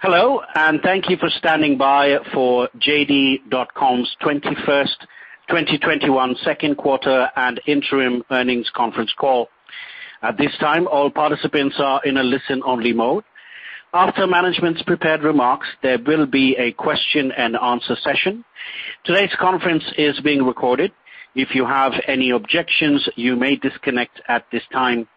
Hello, and thank you for standing by for JD.com's twenty-first, 2021 second quarter and interim earnings conference call. At this time, all participants are in a listen-only mode. After management's prepared remarks, there will be a question and answer session. Today's conference is being recorded. If you have any objections, you may disconnect at this time.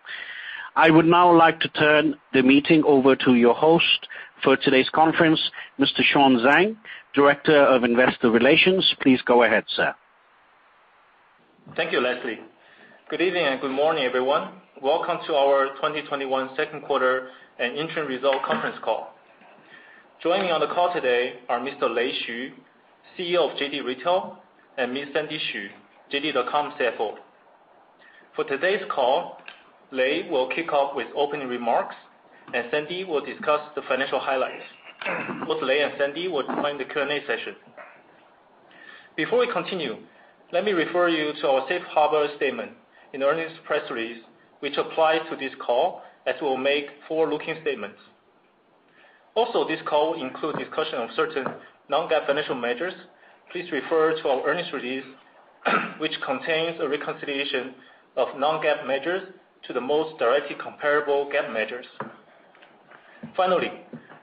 I would now like to turn the meeting over to your host for today's conference, Mr. Sean Zhang, Director of Investor Relations. Please go ahead, sir. Thank you, Leslie. Good evening and good morning, everyone. Welcome to our 2021 second quarter and interim result conference call. Joining me on the call today are Mr. Lei Xu, CEO of JD Retail, and Ms. Sandy Xu, JD.com CFO. For today's call, Lei will kick off with opening remarks, and Sandy will discuss the financial highlights. Both Lei and Sandy will join the Q&A session. Before we continue, let me refer you to our safe harbor statement in earnings press release, which applies to this call, as we'll make forward-looking statements. Also, this call will include discussion of certain non-GAAP financial measures. Please refer to our earnings release, which contains a reconciliation of non-GAAP measures to the most directly comparable GAAP measures. Finally,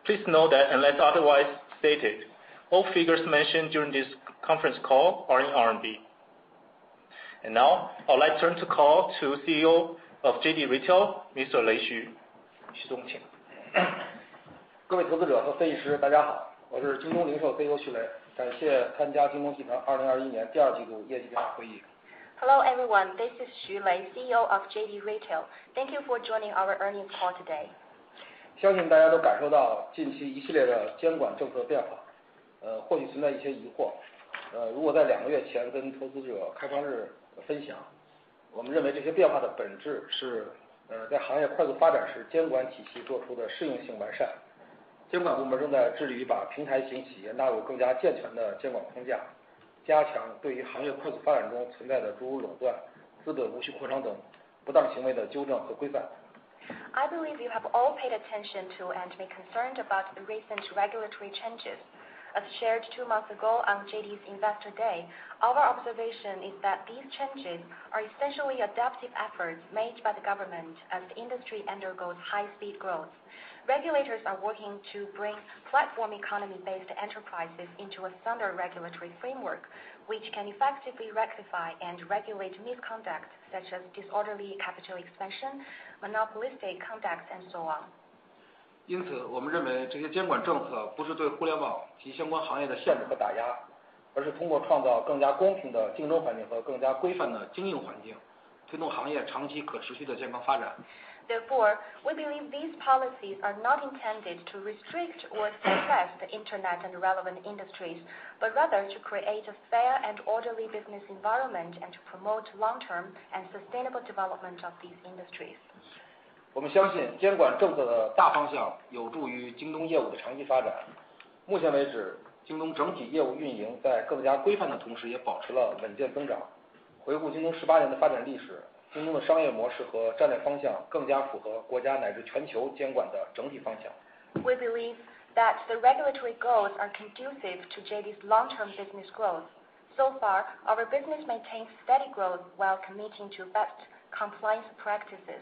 please note that unless otherwise stated, all figures mentioned during this conference call are in RMB. Now, I would like to turn the call to CEO of JD Retail, Mr. Lei Xu. Xu Dong, please. 各位投资者和分析师，大家好，我是京东零售CEO徐雷，感谢参加京东集团2021年第二季度业绩电话会议。Hello, everyone. This is Xu Lei, CEO of JD Retail. Thank you for joining our earnings call today. 相信大家都感受到近期一系列的监管政策变化，呃或许存在一些疑惑。呃如果在两个月前跟投资者开放日分享，我们认为这些变化的本质是呃在行业快速发展时监管体系做出的适应性完善。监管部门正在致力于把平台型企业纳入更加健全的监管框架，加强对于行业快速发展中存在的诸如垄断、资本无序扩张等不当行为的纠正和规范。I believe you have all paid attention to and been concerned about the recent regulatory changes. As shared two months ago on JD's Investor Day, our observation is that these changes are essentially adaptive efforts made by the government as the industry undergoes high-speed growth. Regulators are working to bring platform economy-based enterprises into a sounder regulatory framework, which can effectively rectify and regulate misconduct such as disorderly capital expansion, monopolistic conduct, and so on. 因此，我们认为这些监管政策不是对互联网及相关行业的限制和打压，而是通过创造更加公平的竞争环境和更加规范的经营环境，推动行业长期可持续的健康发展。Therefore, we believe these policies are not intended to restrict or suppress the internet and relevant industries, but rather to create a fair and orderly business environment and to promote long-term and sustainable development of these industries. 我们相信监管政策的大方向有助于京东业务的长期发展。目前为止，京东整体业务运营在更加规范的同时，也保持了稳健增长。回顾京东18年的发展历史，京东的商业模式和战略方向更加符合国家乃至全球监管的整体方向。We believe that the regulatory goals are conducive to JD's long-term business growth. So far, our business maintains steady growth while committing to best compliance practices.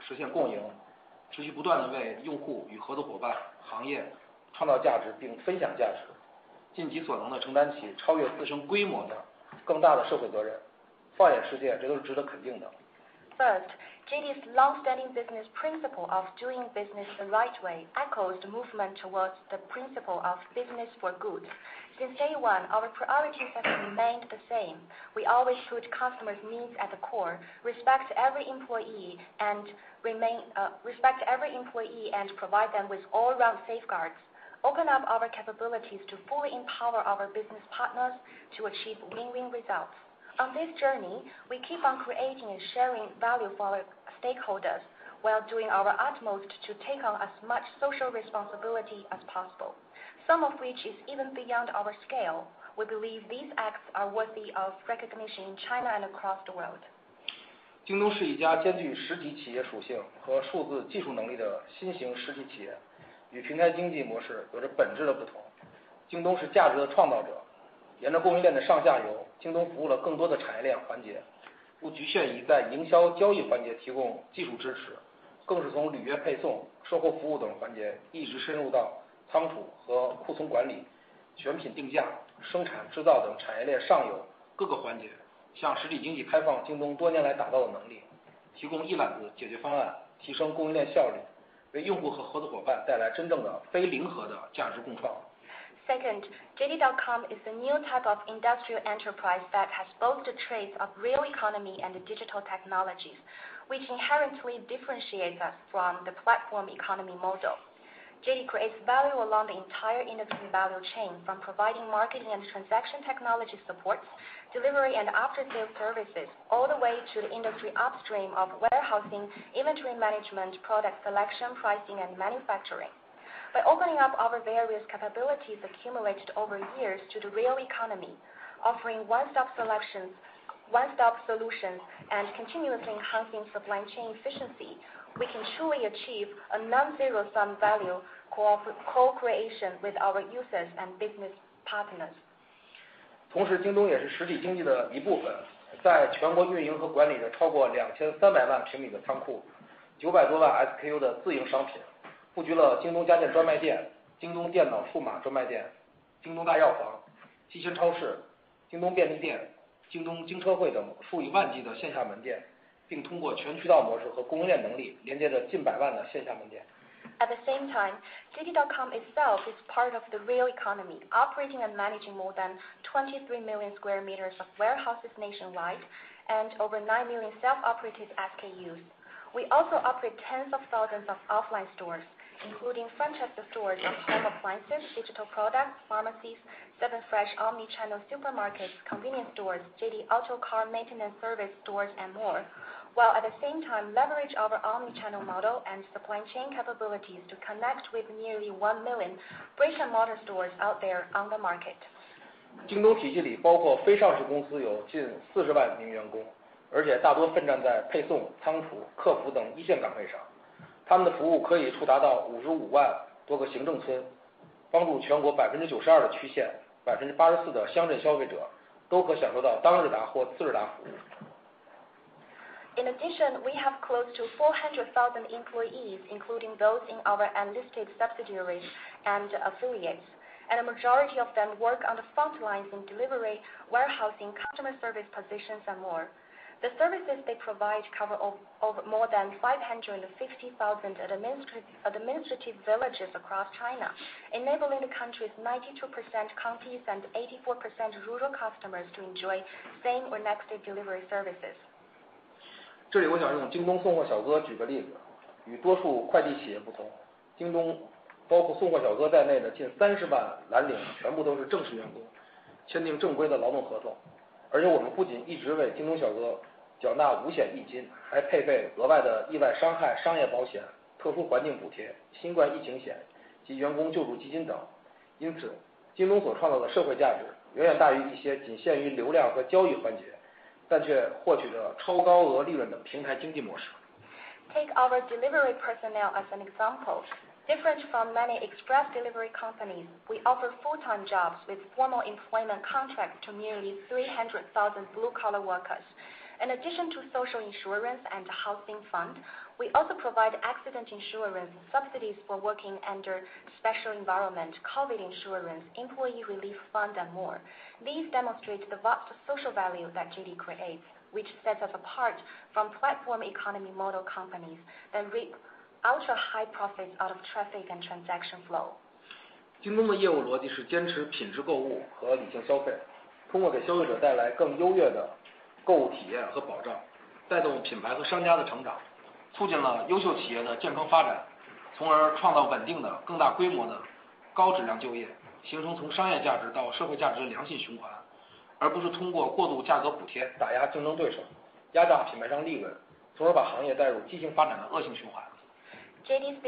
实现共赢，持续不断地为用户与合作伙伴、行业创造价值并分享价值。尽己所能地承担起超越自身规模的更大的社会责任。放眼世界，这都是值得肯定的。First, JD's long-standing business principle of doing business the right way echoes the movement towards the principle of business for good. Since day one, our priorities have remained the same. We always put customers' needs at the core, uh, respect every employee, and provide them with all-round safeguards. open up our capabilities to fully empower our business partners to achieve win-win results. On this journey, we keep on creating and sharing value for our stakeholders while doing our utmost to take on as much social responsibility as possible, some of which is even beyond our scale. We believe these acts are worthy of recognition in China and across the world. Jingdong 是一家兼具实体企业属性和数字技术能力的新型实体企 业， 与平台经济模式有着本质的不同。Jingdong 是价值的创造 者， 沿着供应链的上下 游， Jingdong 服务了更多的产业链环 节， 不局限于在营销交易环节提供技术支 持， 更是从履约配送、售后服务等环节一直深入到 仓储和库存管理、选品定价、生产制造等产业链上游各个环 节， 向实体经济开放 Jingdong 多年来打造的能 力， 提供一揽子解决方 案， 提升供应链效 率， 为用户和合作伙伴带来真正的非零和的价值共创。Second, JD.com is a new type of industrial enterprise that has both the traits of real economy and digital technologies, which inherently differentiates us from the platform economy model. JD creates value along the entire industry value chain, from providing marketing and transaction technology support, delivery and after-sales services, all the way to the industry upstream of warehousing, inventory management, product selection, pricing, and manufacturing. By opening up our various capabilities accumulated over years to the real economy, offering one-stop one-stop solutions, and continuously enhancing supply chain efficiency, we can truly achieve a non-zero sum value co-creation with our users and business partners. 同时，京东也是实体经济的一部分，在全国运营和管理着超过两千三百万平米的仓 SKU 的自营商品，布局了京东家电专卖店、京东电脑数码专卖店、京东大药房、七鲜超市、京东便利店、Jingdong 经车汇等数以万计的线下门 店， 并通过全渠道模式和供应链能力连接着近百万的线下门店。At the same time, JD.com itself is part of the real economy, operating and managing more than 23 million square meters of warehouses nationwide and over 9 million self-operated SKUs. We also operate tens of thousands of offline stores, including franchise stores of home appliances, digital products, pharmacies, 7Fresh omni-channel supermarkets, convenience stores, JD Auto car maintenance service stores, and more, while at the same time leverage our omni-channel model and supply chain capabilities to connect with nearly 1 million brick-and-mortar stores out there on the market. Jingdong 体系里包括非上市公司有近四十万名员 工， 而且大多奋战在配送、仓储、客服等一线岗位上。 他们的服务可以触达到五十五万多个行政 村， 帮助全国百分之九十二的区 县， 百分之八十四的乡镇消费者都可享受到当日达或次日达服务。In addition, we have close to 400,000 employees, including those in our unlisted subsidiaries and affiliates, and a majority of them work on the front lines in delivery, warehousing, customer service positions, and more. The services they provide cover over more than 550,000 administrative villages across China, enabling the country's 92% counties and 84% rural customers to enjoy same or next day delivery services. 这里我想用 Jingdong 送货小哥举个例 子， 与多数快递企业不 同， Jingdong 包括送货小哥在内的近三十万蓝领全部都是正式员 工， 签订正规的劳动合同。 而且我们不仅一直为京东小哥缴纳五险一金，还配备额外的意外伤害商业保险、特殊环境补贴、新冠疫情险及员工救助基金等。因此京东所创造的社会价值远远大于一些仅限于流量和交易环节，但却获取着超高额利润的平台经济模式。Take our delivery personnel as an example. Different from many express delivery companies, we offer full-time jobs with formal employment contracts to nearly 300,000 blue-collar workers. In addition to social insurance and housing fund, we also provide accident insurance, subsidies for working under special environment, COVID insurance, employee relief fund, and more. These demonstrate the vast social value that JD creates, which sets us apart from platform economy model companies that reap ultra-high profits out of traffic and transaction flow. 京东的业务逻辑是坚持品质购物和理性消费，通过给消费者带来更优越的购物体验和保障，带动品牌和商家的成长，促进了优秀企业的健康发展，从而创造稳定的更大规模的高质量就业，形成从商业价值到社会价值的良性循环，而不是通过过度价格补贴打压竞争对手，压榨品牌商利润，从而把行业带入畸形发展的恶性循环。JD's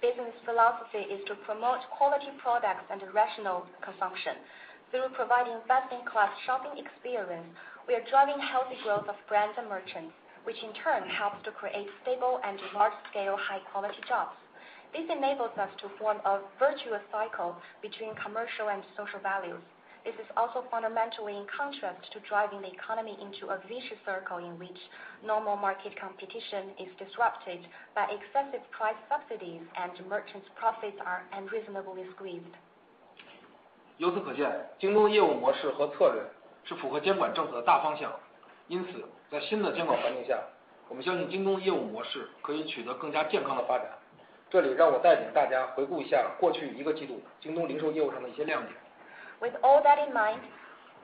business philosophy is to promote quality products and rational consumption. Through providing best-in-class shopping experience, we are driving healthy growth of brands and merchants, which in turn helps to create stable and large-scale high-quality jobs. This enables us to form a virtuous cycle between commercial and social values. This is also fundamentally in contrast to driving the economy into a vicious circle in which normal market competition is disrupted by excessive price subsidies and merchants' profits are unreasonably squeezed. 由此可见，京东业务模式和策略是符合监管政策的大方向。因此，在新的监管环境下，我们相信京东业务模式可以取得更加健康的发展。这里让我带领大家回顾一下过去一个季度京东零售业务上的一些亮点。 With all that in mind,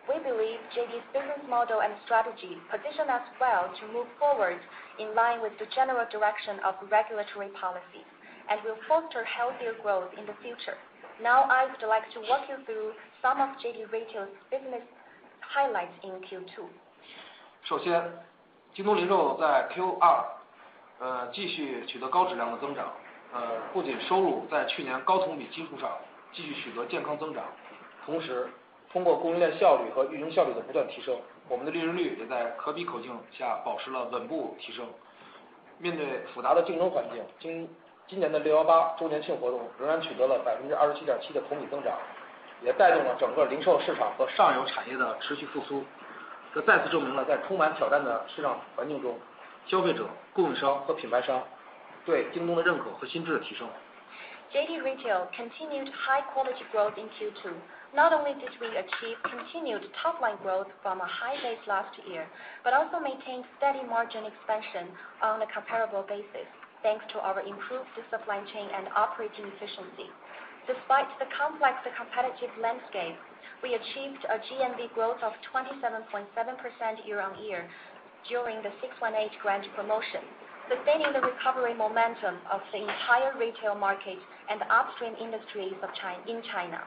we believe JD's business model and strategy position us well to move forward in line with the general direction of regulatory policies and will foster healthier growth in the future. Now, I would like to walk you through some of JD Retail's business highlights in Q2. 首先，京东零售在 Q2 继续取得高质量的增长。不仅收入在去年高同比基础上继续取得健康增长， 同时通过供应链效率和运营效率的不断提升，我们的利润率也在可比口径下保持了稳步提升。面对复杂的竞争环境，今年的618周年庆活动仍然取得了27.7%的同比增长，也带动了整个零售市场和上游产业的持续复苏。这再次证明了在充满挑战的市场环境中，消费者、供应商和品牌商对京东的认可和心智的提升。JD Retail continued high-quality growth in Q2. Not only did we achieve continued top-line growth from a high base last year, but also maintained steady margin expansion on a comparable basis, thanks to our improved supply chain and operating efficiency. Despite the complex competitive landscape, we achieved a GMV growth of 27.7% year-on-year during the 618 Grand Promotion, sustaining the recovery momentum of the entire retail market and upstream industries in China.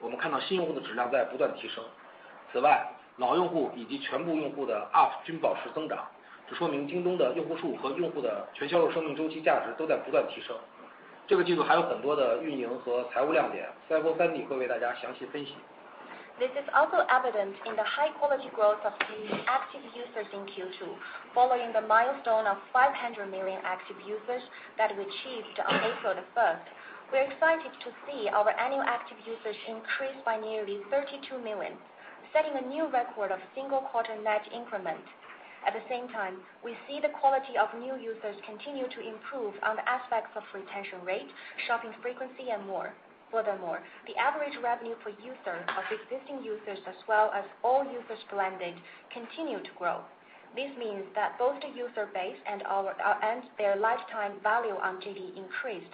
我们看到新用户的质量在不断提升。此外，老用户以及全部用户的 UP 均保持增长，这说明京东的用户数和用户的全销售生命周期价值都在不断提升。这个季度还有很多的运营和财务亮点 ，CFO Sandy 会为大家详细分析。This is also evident in the high-quality growth of JD active users in Q2, following the milestone of 500 million active users that we achieved on April 1st. We are excited to see our annual active users increase by nearly 32 million, setting a new record of single-quarter net increment. At the same time, we see the quality of new users continue to improve on the aspects of retention rate, shopping frequency, and more. Furthermore, the average revenue per user of existing users as well as all users blended continue to grow. This means that both the user base and uh, their lifetime value on JD increased.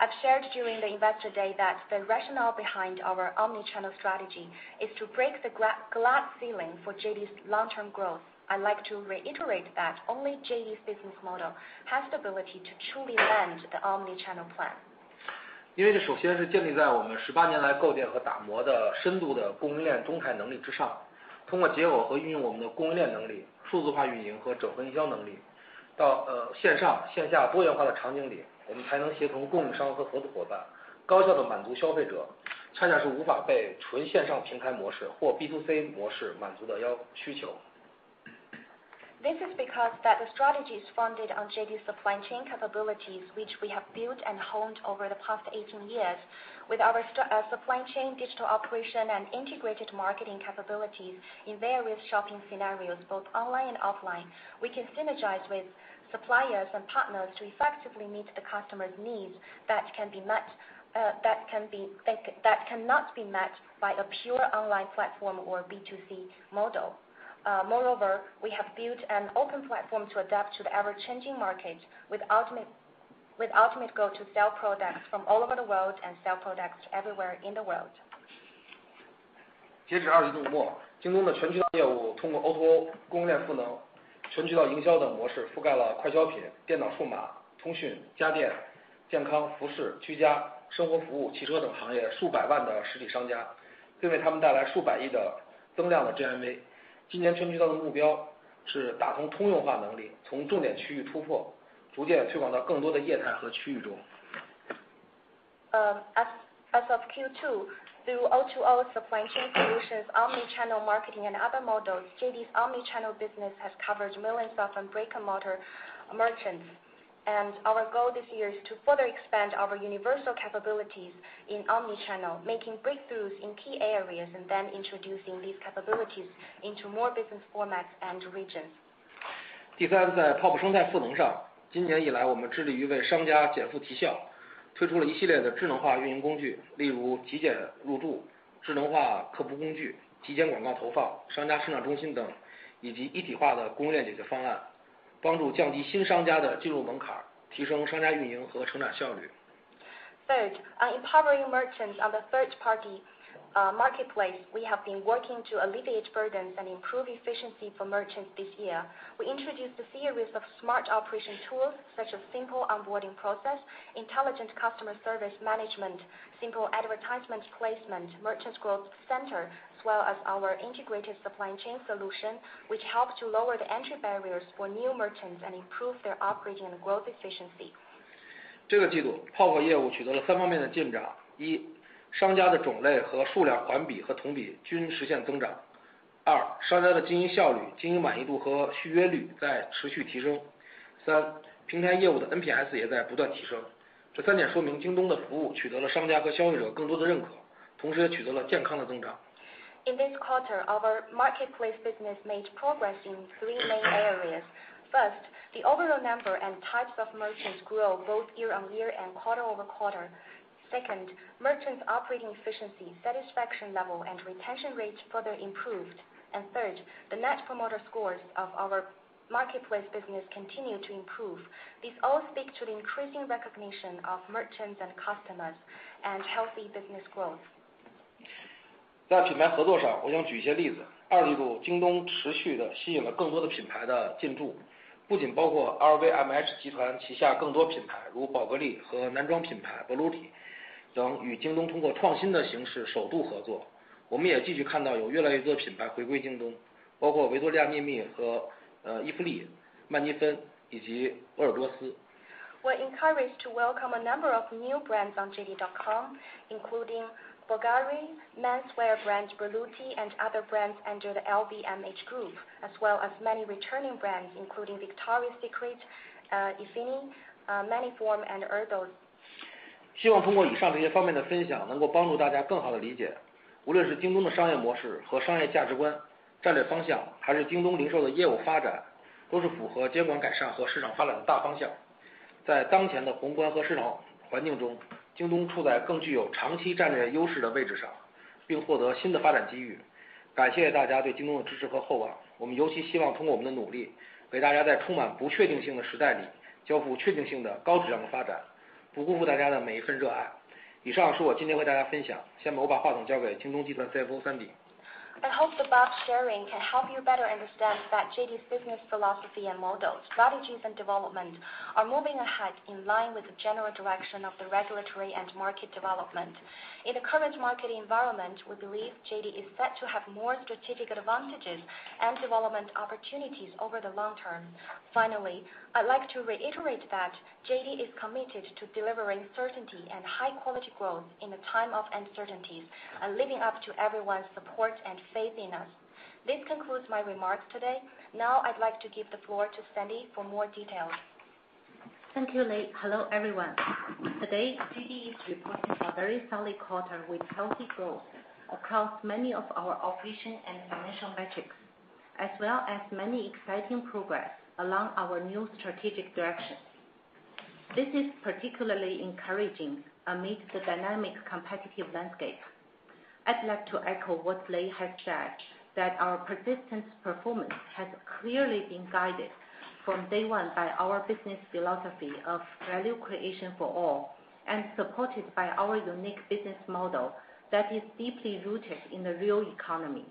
I've shared during the Investor Day that the rationale behind our omni-channel strategy is to break the glass ceiling for JD's long-term growth. I'd like to reiterate that only JD's business model has the ability to truly land the omni-channel plan. 因为这首先是建立在我们18年来构建和打磨的深度的供应链中台能力之上。通过结合和运用我们的供应链能力、数字化运营和整合营销能 力， 到线上线下多元化的场景 里， 我们才能协同供应商和合作伙 伴， 高效地满足消费 者， 恰恰是无法被纯线上平台模式或 B2C 模式满足的需求。 This is because that the strategy is founded on JD's supply chain capabilities, which we have built and honed over the past 18 years. With our supply chain digital operation and integrated marketing capabilities in various shopping scenarios, both online and offline, we can synergize with suppliers and partners to effectively meet the customer's needs that cannot be met by a pure online platform or B2C model. Moreover, we have built an open platform to adapt to the ever-changing market with ultimate goal to sell products from all over the world and sell products everywhere in the world. 截至二季度末，京东的全渠道业务通过O2O供应链赋能， 全渠道营销的模式覆盖了快消品、电脑数码、通讯、家电、健康、服饰、居家、生活服务、汽车等行业数百万的实体商家。并为他们带来数百亿的增量的 GMV。今年全渠道的目标是打通通用化能力，从重点区域突破，逐渐推广到更多的业态和区域中。As of Q2, Through O2O supply chain solutions, omni-channel marketing, and other models, JD's omni-channel business has covered millions of brick-and-mortar merchants. Our goal this year is to further expand our universal capabilities in omni-channel, making breakthroughs in key areas, and then introducing these capabilities into more business formats and regions. 第三，在 POP 生态赋能上，今年以来，我们致力于为商家减负提效，推出了一系列的智能化运营工具，例如极简入驻、智能化客服工具、极简广告投放、商家生产中心等，以及一体化的供应链解决方案，帮助降低新商家的进入门槛，提升商家运营和成长效率。Third, on empowering merchants on the third-party Uh, marketplace, we have been working to alleviate burdens and improve efficiency for merchants this year. We introduced a series of smart operation tools such as simple onboarding process, intelligent customer service management, simple advertisement placement, merchant growth center, as well as our integrated supply chain solution, which help to lower the entry barriers for new merchants and improve their operating and growth efficiency. 这个季度，POP 业务取得了三方面的进展：一、商家的经营效率、经营满意度和续约率在持续提升；三、平台业务的NPS也在不断提升。这三点说明京东的服务取得了商家和消费者更多的认可，同时也取得了健康的增长。In this quarter, our marketplace business made progress in three main areas. First, the overall number and types of merchants grew both year-on-year and quarter-over-quarter. Second, merchants' operating efficiency, satisfaction level, and retention rates further improved. Third, the net promoter scores of our marketplace business continue to improve. These all speak to the increasing recognition of merchants and customers and healthy business growth. 在品牌合作上，我想举一些例子。二季度，京东持续地吸引了更多的品牌，如宝格丽和男装品牌Berluti 等与京东通过创新的形式首度合作。我们也继续看到有越来越多品牌回归京东，包括维多利亚秘密和伊芙丽、曼妮芬以及鄂尔多斯。We're encouraged to welcome a number of new brands on JD.com, including Bulgari, menswear brand Berluti, and other brands under the LVMH group, as well as many returning brands, including Victoria's Secret, uh, Eifini, uh, Maniform, and Erdos, 希望通过以上这些方面的分享，能够帮助大家更好地理解，无论是京东的商业模式和商业价值观，战略方向，还是京东零售的业务发展，都是符合监管改善和市场发展的大方向。在当前的宏观和市场环境中，京东处在更具有长期战略优势的位置上，并获得新的发展机遇。感谢大家对京东的支持和厚望，我们尤其希望通过我们的努力，给大家在充满不确定性的时代里，交付确定性的高质量的发展，不辜负大家的每一份热爱。以上是我今天和大家分享。下面我把话筒交给京东集团 CFO Sandy。I hope the above sharing can help you better understand that JD's business philosophy and model, strategies and development are moving ahead in line with the general direction of the regulatory and market development. In the current market environment, we believe JD is set to have more strategic advantages and development opportunities over the long term. Finally, I'd like to reiterate that JD is committed to delivering certainty and high-quality growth in a time of uncertainties and living up to everyone's support and faith in us. This concludes my remarks today. Now I'd like to give the floor to Sandy for more details. Thank you, Lei. Hello, everyone. Today, JD is reporting a very solid quarter with healthy growth across many of our operation and financial metrics, as well as many exciting progress along our new strategic direction. This is particularly encouraging amid the dynamic competitive landscape. I'd like to echo what Lei has said, that our persistent performance has clearly been guided from day one by our business philosophy of value creation for all, and supported by our unique business model that is deeply rooted in the real economy.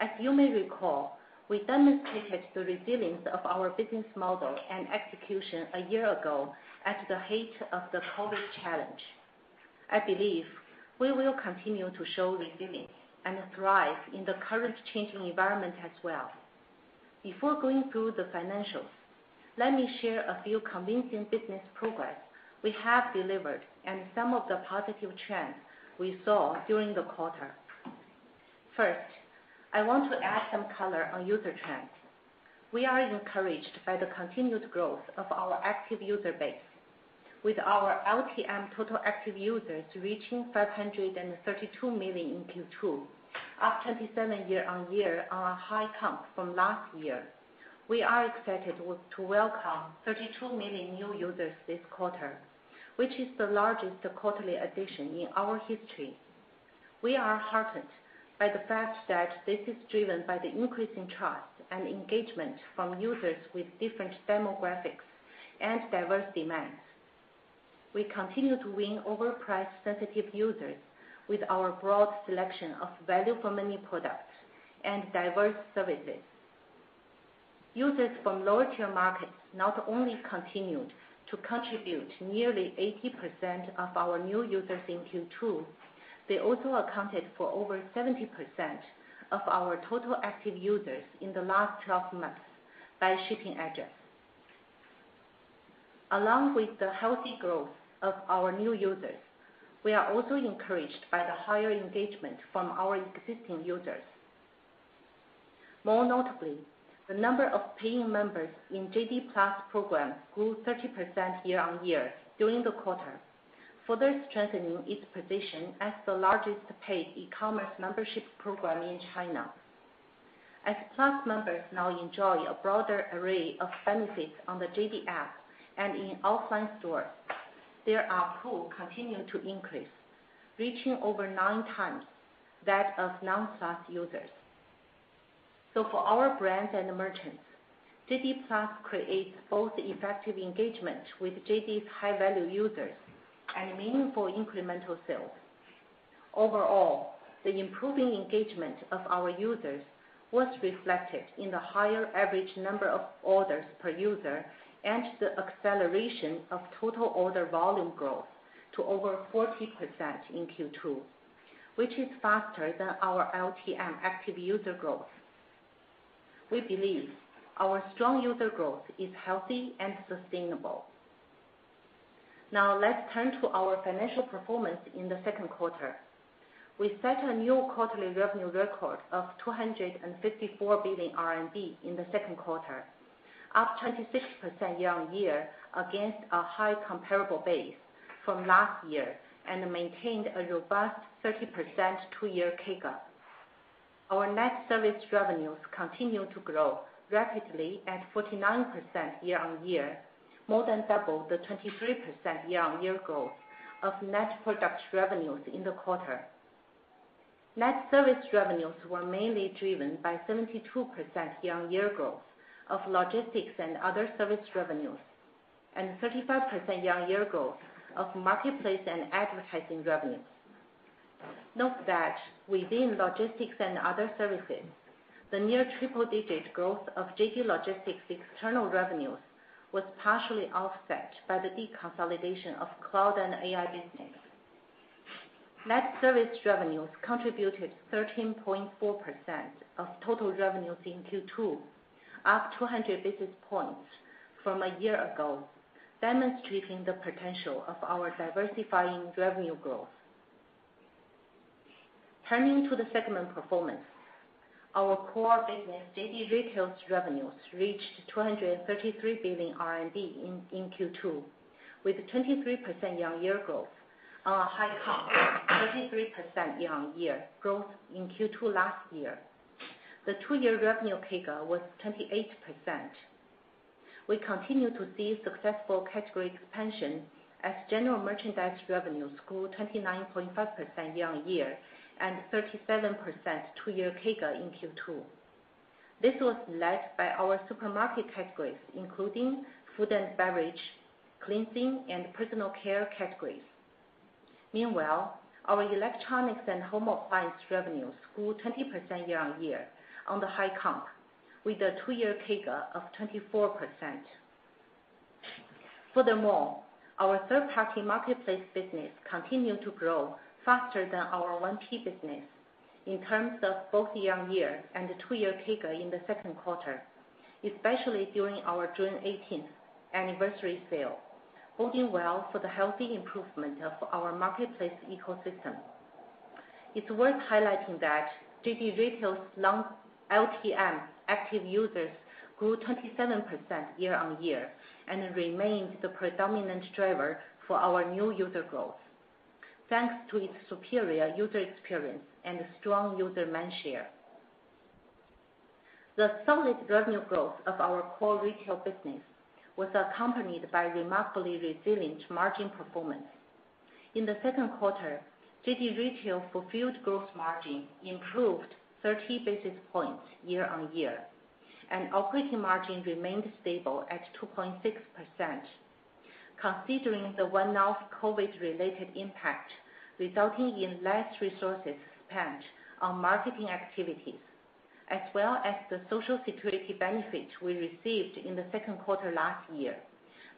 As you may recall, we demonstrated the resilience of our business model and execution a year ago at the height of the COVID challenge. I believe we will continue to show resilience and thrive in the current changing environment as well. Before going through the financials, let me share a few convincing business progress we have delivered and some of the positive trends we saw during the quarter. First, I want to add some color on user trends. We are encouraged by the continued growth of our active user base, with our LTM total active users reaching 532 million in Q2, up 27 year-on-year on a high comp from last year. We are excited to welcome 32 million new users this quarter, which is the largest quarterly addition in our history. We are heartened by the fact that this is driven by the increasing trust and engagement from users with different demographics and diverse demands. We continue to win over price-sensitive users with our broad selection of value-for-money products and diverse services. Users from lower-tier markets not only continued to contribute nearly 80% of our new users in Q2, they also accounted for over 70% of our total active users in the last 12 months by shipping address. Along with the healthy growth of our new users, we are also encouraged by the higher engagement from our existing users. More notably, the number of paying members in JD PLUS program grew 30% year-on-year during the quarter, further strengthening its position as the largest paid e-commerce membership program in China. As Plus members now enjoy a broader array of benefits on the JD app and in offline stores, their ARPU continued to increase, reaching over nine times that of non-Plus users. So for our brands and merchants, JD PLUS creates both effective engagement with JD's high-value users and meaningful incremental sales. Overall, the improving engagement of our users was reflected in the higher average number of orders per user and the acceleration of total order volume growth to over 40% in Q2, which is faster than our LTM active user growth. We believe our strong user growth is healthy and sustainable. Now let's turn to our financial performance in the second quarter. We set a new quarterly revenue record of 254 billion RMB in the second quarter, up 26% year-on-year against a high comparable base from last year, and maintained a robust 30% two-year CAGR. Our net service revenues continue to grow rapidly at 49% year-on-year, more than double the 23% year-on-year growth of net product revenues in the quarter. Net service revenues were mainly driven by 72% year-on-year growth of logistics and other service revenues, and 35% year-on-year growth of marketplace and advertising revenues. Note that within logistics and other services, the near triple-digit growth of JD Logistics external revenues was partially offset by the deconsolidation of cloud and AI business. Net service revenues contributed 13.4% of total revenues in Q2, up 200 basis points from a year ago, demonstrating the potential of our diversifying revenue growth. Turning to the segment performance. our core business, JD Retail's revenues reached 233 billion RMB in Q2, with 23% year-on-year growth on a high comp, 33% year-on-year growth in Q2 last year. The two-year revenue CAGR was 28%. We continue to see successful category expansion as general merchandise revenues grew 29.5% year-on-year and 37% two-year CAGR in Q2. This was led by our supermarket categories, including food and beverage, cleansing, and personal care categories. Meanwhile, our electronics and home appliance revenues grew 20% year-on-year on the high comp, with a two-year CAGR of 24%. Furthermore, our third-party marketplace business continued to grow faster than our 1P business in terms of both year-on-year and two-year CAGR in the second quarter, especially during our June 18th anniversary sale, boding well for the healthy improvement of our marketplace ecosystem. It's worth highlighting that JD Retail's long LTM active users grew 27% year-on-year and remained the predominant driver for our new user growth, thanks to its superior user experience and strong user mind share. The solid revenue growth of our core retail business was accompanied by remarkably resilient margin performance. In the second quarter, JD Retail fulfilled gross margin improved 30 basis points year-on-year, and operating margin remained stable at 2.6%. Considering the one-off COVID-related impact resulting in less resources spent on marketing activities, as well as the social security benefit we received in the second quarter last year,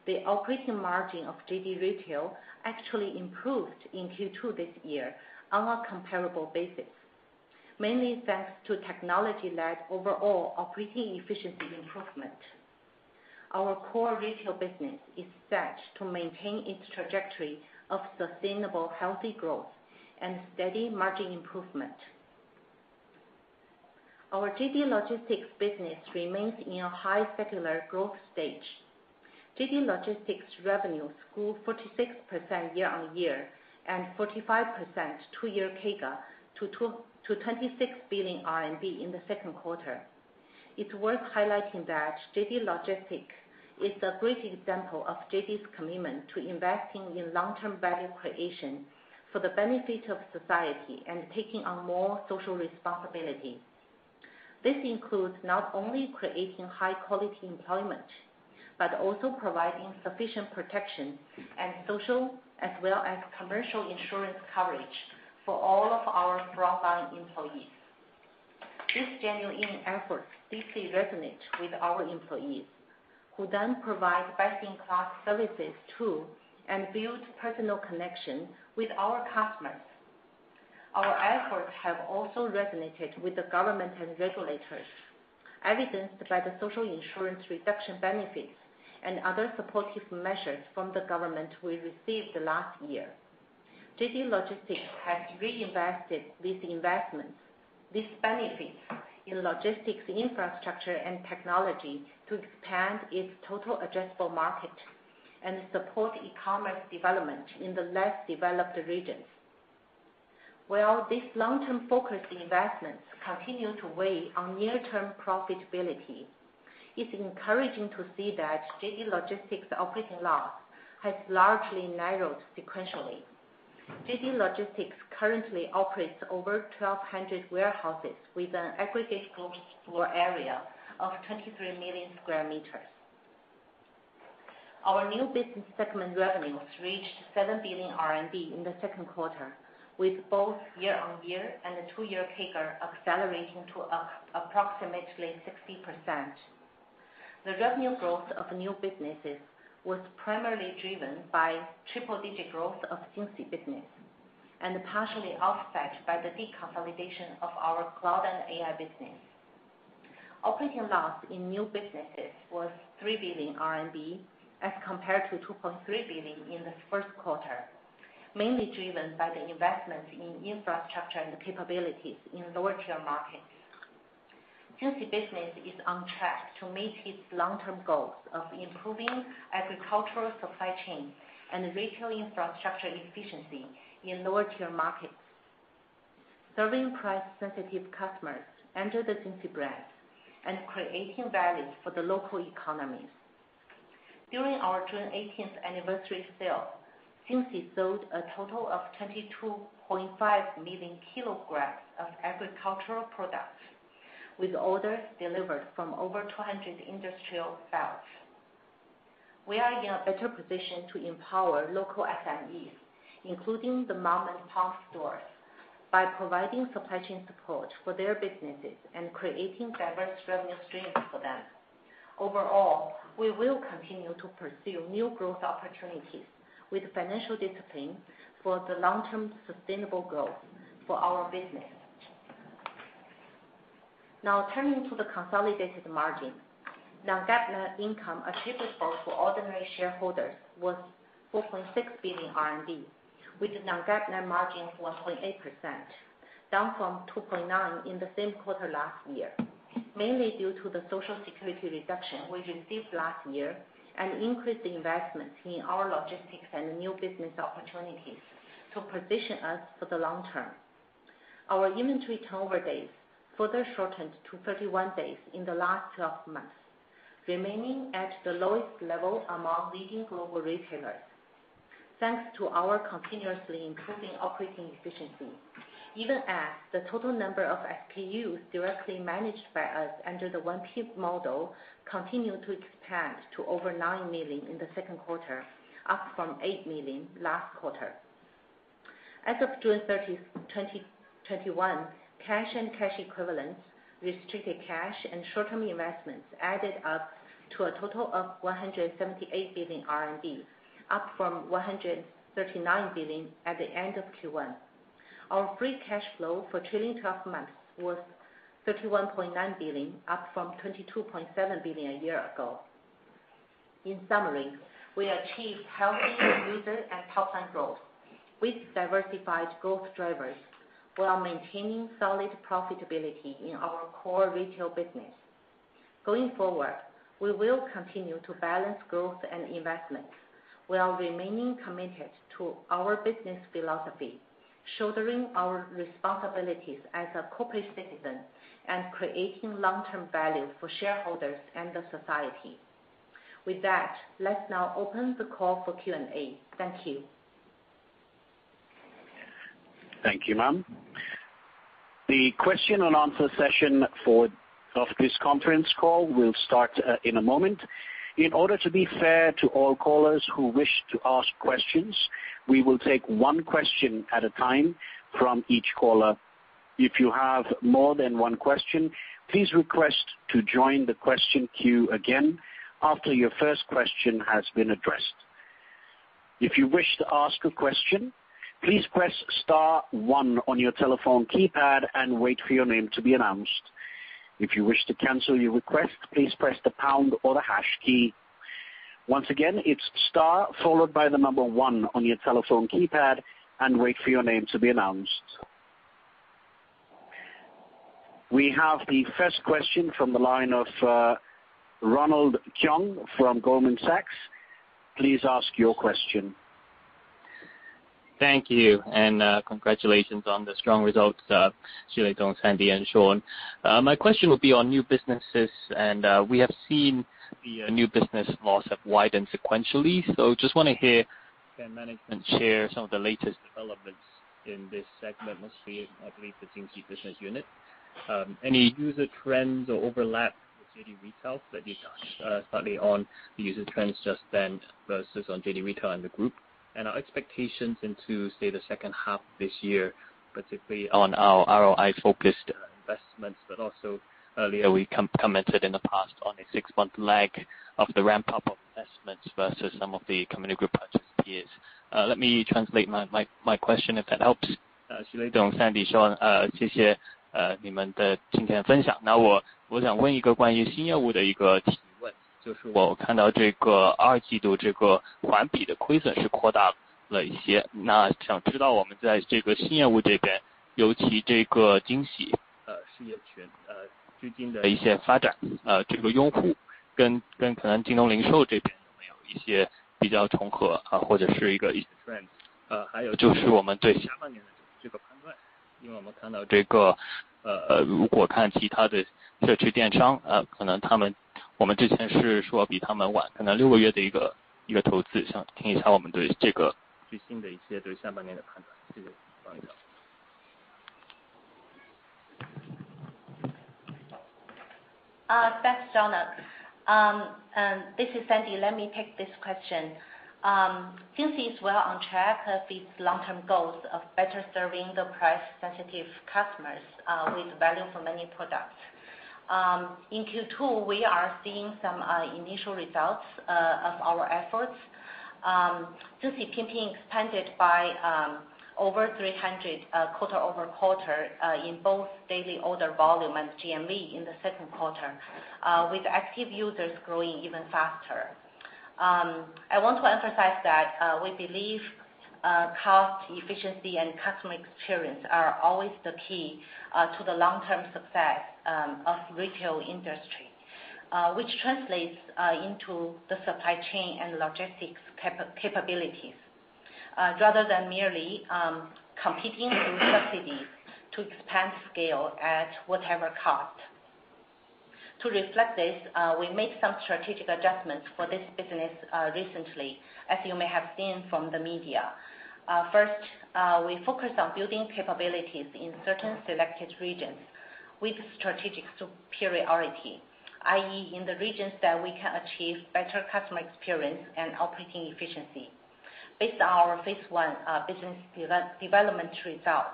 the operating margin of JD Retail actually improved in Q2 this year on a comparable basis, mainly thanks to technology-led overall operating efficiency improvement. Our core retail business is set to maintain its trajectory of sustainable healthy growth and steady margin improvement. Our JD Logistics business remains in a high secular growth stage. JD Logistics revenues grew 46% year-on-year and 45% two-year CAGR to 26 billion RMB in the second quarter. It's worth highlighting that JD Logistics is a great example of JD's commitment to investing in long-term value creation for the benefit of society and taking on more social responsibility. This includes not only creating high-quality employment, but also providing sufficient protection and social as well as commercial insurance coverage for all of our frontline employees. This genuine effort deeply resonates with our employees, who then provide best-in-class services to and build personal connection with our customers. Our efforts have also resonated with the government and regulators, evidenced by the social insurance reduction benefits and other supportive measures from the government we received last year. JD Logistics has reinvested these investments, these benefits, in logistics infrastructure and technology to expand its total addressable market and support e-commerce development in the less developed regions. While these long-term focused investments continue to weigh on near-term profitability, it's encouraging to see that JD Logistics operating loss has largely narrowed sequentially. JD Logistics currently operates over 1,200 warehouses with an aggregate gross floor area of 23 million sq m. Our new business segment revenues reached 7 billion RMB in the second quarter, with both year-on-year and the two-year CAGR accelerating to approximately 60%. The revenue growth of new businesses was primarily driven by triple-digit growth of Jingxi business and partially offset by the deconsolidation of our cloud and AI business. Operating loss in new businesses was 3 billion RMB as compared to 2.3 billion in the first quarter, mainly driven by the investment in infrastructure and capabilities in lower-tier markets. Jingxi business is on track to meet its long-term goals of improving agricultural supply chain and retail infrastructure efficiency in lower-tier markets, serving price-sensitive customers under the Jingxi brand, and creating value for the local economies. During our June 18th anniversary sale, Jingxi sold a total of 22.5 million kilograms of agricultural products, with orders delivered from over 200 industrial sites. We are in a better position to empower local SMEs, including the mom-and-pop stores, by providing supply chain support for their businesses and creating diverse revenue streams for them. Overall, we will continue to pursue new growth opportunities with financial discipline for the long-term sustainable growth for our business. Now turning to the consolidated margin. Non-GAAP net income attributable to ordinary shareholders was 4.6 billion RMB, with non-GAAP net margin of 1.8%, down from 2.9 in the same quarter last year, mainly due to the Social Security reduction we received last year and increased investments in our logistics and new business opportunities to position us for the long term. Our inventory turnover days further shortened to 31 days in the last 12 months, remaining at the lowest level among leading global retailers. Thanks to our continuously improving operating efficiency, even as the total number of SKUs directly managed by us under the 1P model continued to expand to over 9 million in the second quarter, up from 8 million last quarter. As of June 30th, 2021, cash and cash equivalents, restricted cash, and short-term investments added up to a total of 178 billion RMB, up from 139 billion at the end of Q1. Our free cash flow for trailing 12 months was 31.9 billion, up from 22.7 billion a year ago. In summary, we achieved healthy user and top-line growth with diversified growth drivers while maintaining solid profitability in our core retail business. Going forward, we will continue to balance growth and investment while remaining committed to our business philosophy, shouldering our responsibilities as a corporate citizen and creating long-term value for shareholders and the society. With that, let's now open the call for Q&A. Thank you. Thank you, ma'am. The question and answer session of this conference call will start uh, in a moment. In order to be fair to all callers who wish to ask questions, we will take one question at a time from each caller. If you have more than one question, please request to join the question queue again after your first question has been addressed. If you wish to ask a question, please press star one on your telephone keypad and wait for your name to be announced. If you wish to cancel your request, please press the pound or the hash key. Once again, it's star followed by the number one on your telephone keypad and wait for your name to be announced. We have the first question from the line of uh, Ronald Keung from Goldman Sachs. Please ask your question. Thank you, and uh, congratulations on the strong results, uh, Xu Lei, Sandy, and Shawn. Uh, my question would be on new businesses, and we have seen the new business loss have widened sequentially. So just want to hear, can management share some of the latest developments in this segment, mostly, I believe, the Jingxi business unit. Um, any user trends or overlap with JD Retail that you touched slightly on the user trends just then versus on JD Retail and the group? Our expectations into, say, the second half of this year, particularly on our ROI-focused investments, but also earlier we commented in the past on a six-month lag of the ramp-up of investments versus some of the company group purchase peers. Let me translate my question, if that helps. Xu Lei, Sandy, Shawn, 谢谢你们的今天的分享。我想问一个关于新业务的一个提问， 就是我看到这个二季度这个环比的亏损是扩大了一些，那想知道我们在这个新业务这边，尤其这个惊喜呃事业群呃，最近的一些发展，呃这个用户跟跟可能京东零售这边有没有一些比较重合啊，或者是一个一些 trend？呃。还有就是我们对下半年的这个判断，因为我们看到这个呃，如果看其他的社区电商呃，可能他们我们之前是说比他们晚可能六个月的一个投资，想听一下我们对这个最新的一些对下半年的判断，um, and um, This is Sandy. Let me take this question. Um, Jingxi is well on track of its long-term goals of better serving the price sensitive customers uh, with value for money products. Um, in Q2, we are seeing some uh, initial results uh, of our efforts. Um, Jingxi Pinpin expanded by um, over 300 quarter-over-quarter uh, in both daily order volume and GMV in the second quarter, with active users growing even faster. I want to emphasize that we believe Uh, cost efficiency and customer experience are always the key uh, to the long-term success um, of retail industry, uh, which translates into the supply chain and logistics capabilities, rather than merely um, competing through subsidies to expand scale at whatever cost. To reflect this, uh, we made some strategic adjustments for this business uh, recently, as you may have seen from the media. Uh, first, we focused on building capabilities in certain selected regions with strategic superiority, i.e., in the regions that we can achieve better customer experience and operating efficiency based on our phase 1 business development result.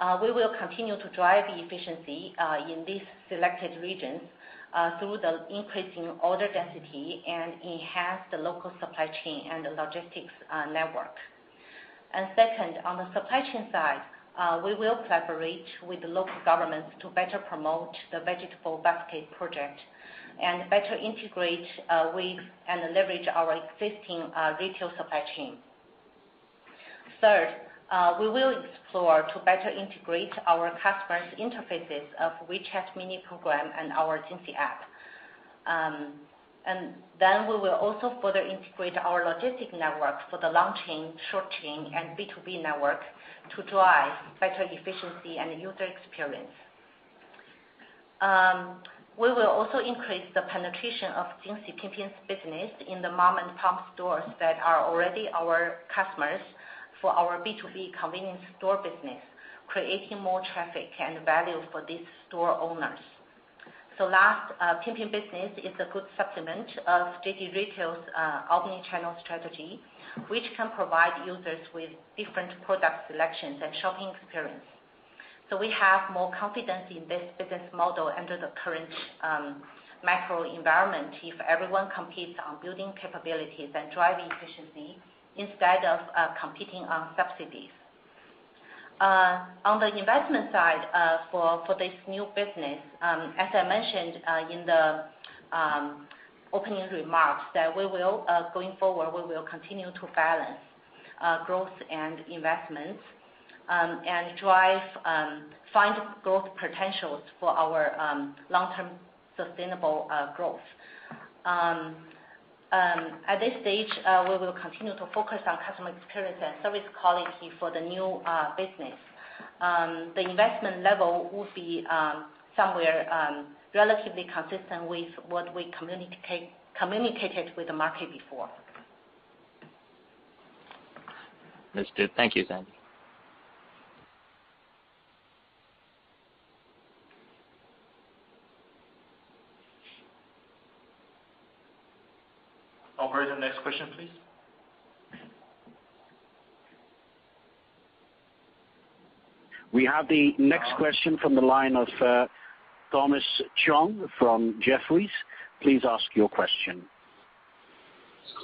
Uh, we will continue to drive efficiency uh, in these selected regions uh, through the increasing order density and enhance the local supply chain and logistics network. Second, on the supply chain side, we will collaborate with the local governments to better promote the vegetable basket project and better integrate with and leverage our existing retail supply chain. Third, Uh, we will explore to better integrate our customers' interfaces of WeChat mini program and our Jingxi app. Um, and then we will also further integrate our logistic network for the long chain, short chain, and B2B network to drive better efficiency and user experience. Um, we will also increase the penetration of Jingxi Pinpin's business in the mom-and-pop stores that are already our customers for our B2B convenience store business, creating more traffic and value for these store owners. So last, uh, Pinpin business is a good supplement of JD Retail's uh, omni-channel strategy, which can provide users with different product selections and shopping experience. So we have more confidence in this business model under the current um, macro environment if everyone competes on building capabilities and driving efficiency instead of uh, competing on subsidies. Uh, on the investment side uh for this new business, um, as I mentioned uh, in the um, opening remarks, that we will, going forward, we will continue to balance growth and investments um, and drive find growth potentials for our long-term sustainable growth. Um, at this stage, uh, we will continue to focus on customer experience and service quality for the new uh, business. Um, the investment level will be um, somewhere relatively consistent with what we communicated with the market before. Understood. Thank you, Sandy. next question, please. We have the next question from the line of Thomas Chong from Jefferies. Please ask your question.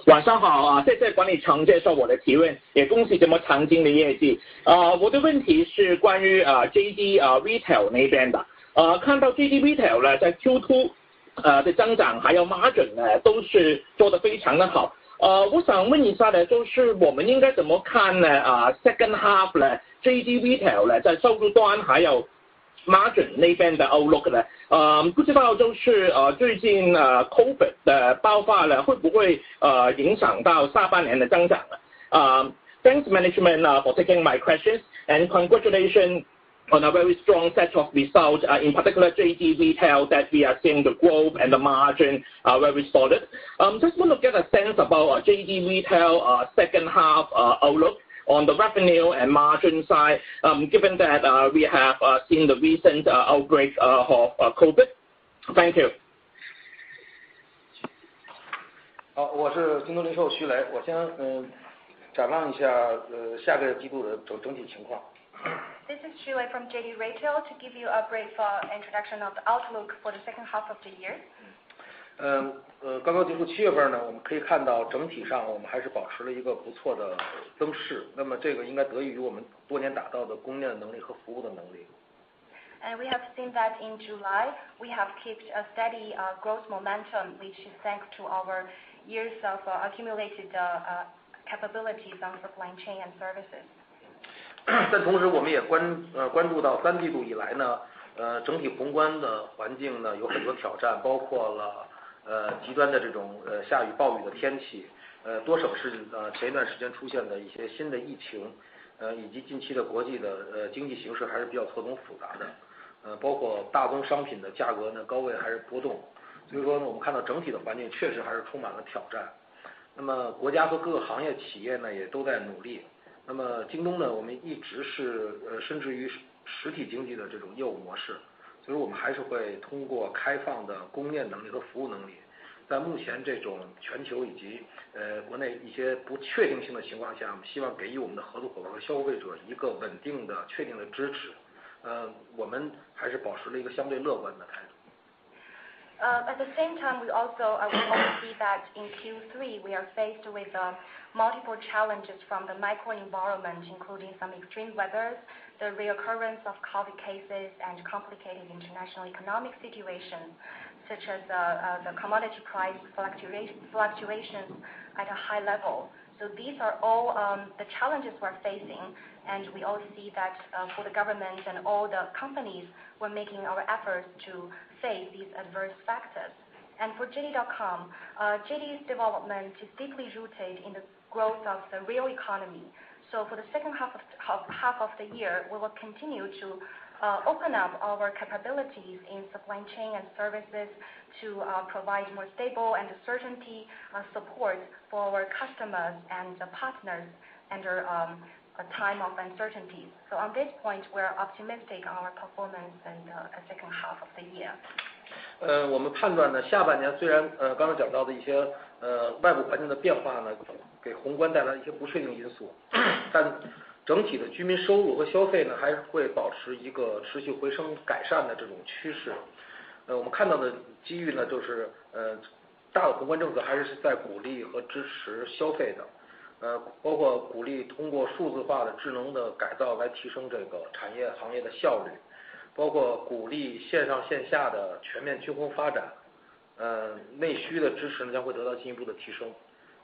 晚上好，谢谢管理层接受我的提问，也恭喜这么强劲的业绩。我的问题是关于JD Retail那边的。看到JD Retail在Q2 呃的增长还有 margin 呢，都是做得非常的好。呃，我想问一下呢，就是我们应该怎么看呢？啊，second half 呢，JD retail 呢，在收入端还有 margin 那边的 outlook 呢？呃，不知道就是呃最近呃 covid 的爆发呢，会不会呃影响到下半年的增长？啊，thanks management 啊 for taking my questions and congratulations。On a very strong set of results, uh, in particular JD Retail that we are seeing the growth and the margin are very solid. Um, just want to get a sense about uh, JD Retail uh, second half outlook on the revenue and margin side, um, given that we have seen the recent outbreak of COVID. Thank you. This is Xu Lei from JD Retail to give you a brief uh, introduction of the outlook for the second half of the year. Uh, uh, 刚刚结束7月份 we have seen that in July, we have kept a steady growth momentum, which is thanks to our years of accumulated capabilities on supply chain and services. 但同时我们也关呃关注到三季度以来呢，呃，整体宏观的环境呢有很多挑战，包括了呃极端的这种呃下雨暴雨的天气，呃多省市呃前一段时间出现的一些新的疫情，呃以及近期的国际的呃经济形势还是比较错综复杂的。呃包括大宗商品的价格呢高位还是波动。所以说呢我们看到整体的环境确实还是充满了挑战。那么国家和各个行业企业呢也都在努力。那么京东呢，我们一直是呃深植于实体经济的这种业务模式，所以我们还是会通过开放的供应链能力和服务能力，在目前这种全球以及呃国内一些不确定性的情况下，希望给予我们的合作伙伴和消费者一个稳定的、确定的支持。呃我们还是保持了一个相对乐观的态度。Um, at the same time, we also uh, see that in Q3, we are faced with uh, multiple challenges from the macro environment, including some extreme weather, the reoccurrence of COVID cases, and complicated international economic situations, such as uh, the commodity price fluctuations at a high level. So these are all um, the challenges we're facing, and we all see that for the government and all the companies, we're making our efforts to face these adverse factors. And for JD.com, uh, JD's development is deeply rooted in the growth of the real economy. So for the second half of half of the year, we will continue to uh, open up our capabilities in supply chain and services to uh, provide more stable and certainty support for our customers and partners under a time of uncertainty. On this point, we're optimistic on our performance in the second half of the year. 我们判断下半年虽然刚才讲到的一些外部环境的变化给宏观带来一些不确定因素，但整体的居民收入和消费还是会保持一个持续回升改善的这种趋势。我们看到的机遇就是大的宏观政策还是在鼓励和支持消费的， 呃包括鼓励通过数字化的智能的改造来提升这个产业行业的效率包括鼓励线上线下的全面均衡发展呃内需的支持呢将会得到进一步的提升。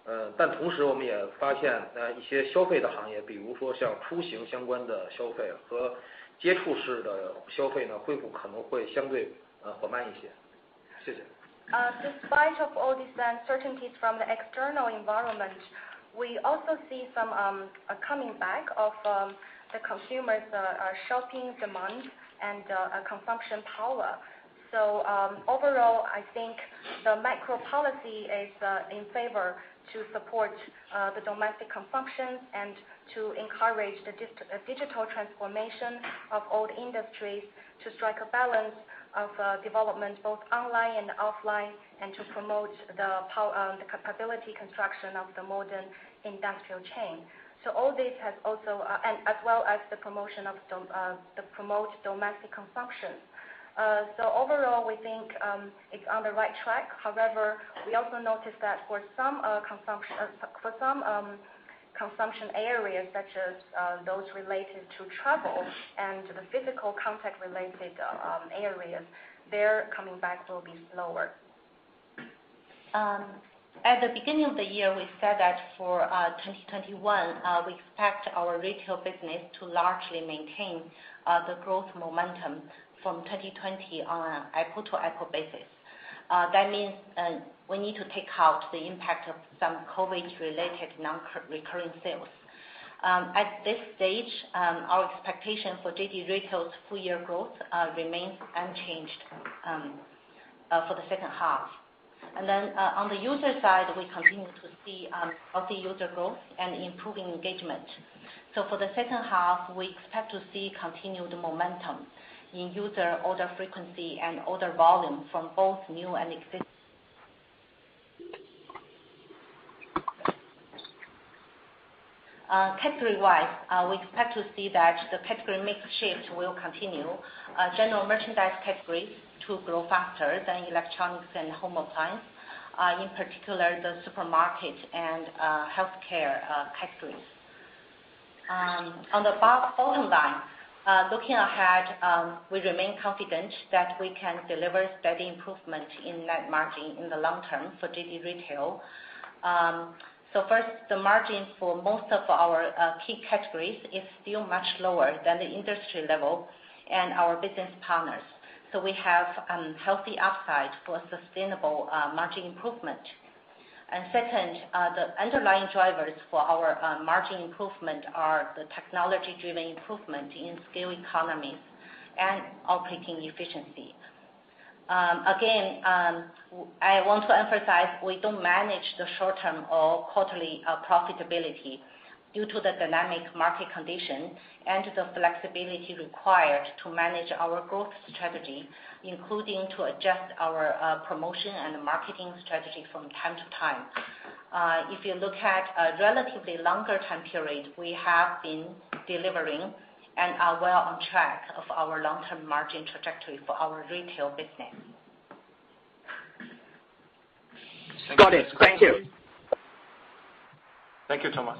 呃但同时我们也发现呃一些消费的行业比如说像出行相关的消费和接触式的消费呢恢复可能会相对呃缓慢一些。谢谢。呃 despite of all these uncertainties from the external environment We also see some um, coming back of um, the consumers' uh, uh, shopping demand and uh, consumption power. So um overall, I think the macro policy is in favor to support the domestic consumption and to encourage the digital transformation of all the industries to strike a balance of development both online and offline, and to promote the capability construction of the modern industrial chain. So all this has also, uh, and as well as the promotion of uh, the promote domestic consumption. Uh, so, overall, we think um, it's on the right track. However, we also noticed that for some um, consumption areas, such as those related to travel and the physical contact related um, areas, their coming back will be slower. At the beginning of the year, we said that for uh, 2021, uh, we expect our retail business to largely maintain uh, the growth momentum from 2020 on an apple-to-apple basis. That means we need to take out the impact of some COVID-related non-recurring sales. Um, at this stage, um, our expectation for JD Retail's full year growth remains unchanged um, for the second half. Uh, on the user side, we continue to see um, healthy user growth and improving engagement. So for the second half, we expect to see continued momentum in user order frequency and order volume from both new and existing. Uh, category-wise, uh, we expect to see that the category mix shift will continue. General merchandise categories to grow faster than electronics and home appliance, uh, in particular the supermarket and uh, healthcare uh, categories. Um, on the bottom line, looking ahead, um, we remain confident that we can deliver steady improvement in net margin in the long term for JD Retail. Um, first, the margin for most of our key categories is still much lower than the industry level and our business partners. We have um, healthy upside for sustainable uh, margin improvement. Second, uh, the underlying drivers for our uh, margin improvement are the technology-driven improvement in scale economies and operating efficiency. Um, again, um, I want to emphasize, we don't manage the short-term or quarterly profitability due to the dynamic market condition and the flexibility required to manage our growth strategy, including to adjust our uh, promotion and marketing strategy from time to time. Uh, if you look at a relatively longer time period, we have been delivering and are well on track of our long-term margin trajectory for our retail business. Got it. Thank you. Thank you, Thomas.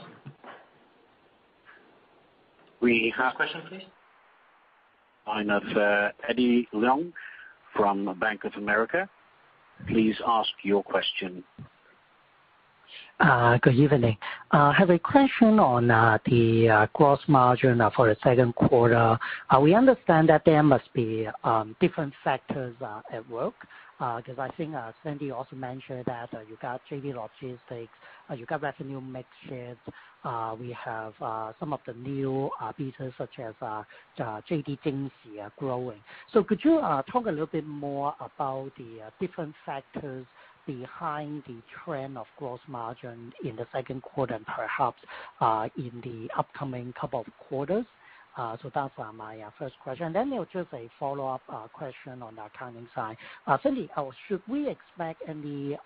We have- Next question, please. Line of uh, Eddie Leung from Bank of America. Please ask your question. Uh, good evening. Uh, I have a question on the gross margin for the second quarter. We understand that there must be um, different factors at work, Uh, because I think uh, Sandy also mentioned that uh, you got JD Logistics, you got revenue mix shift, we have some of the new pieces such as JD Jingxi growing. So could you talk a little bit more about the different factors behind the trend of gross margin in the second quarter and perhaps in the upcoming couple of quarters? That's uh, my uh, first question. Just a follow-up uh, question on the accounting side. Sandy, should we expect any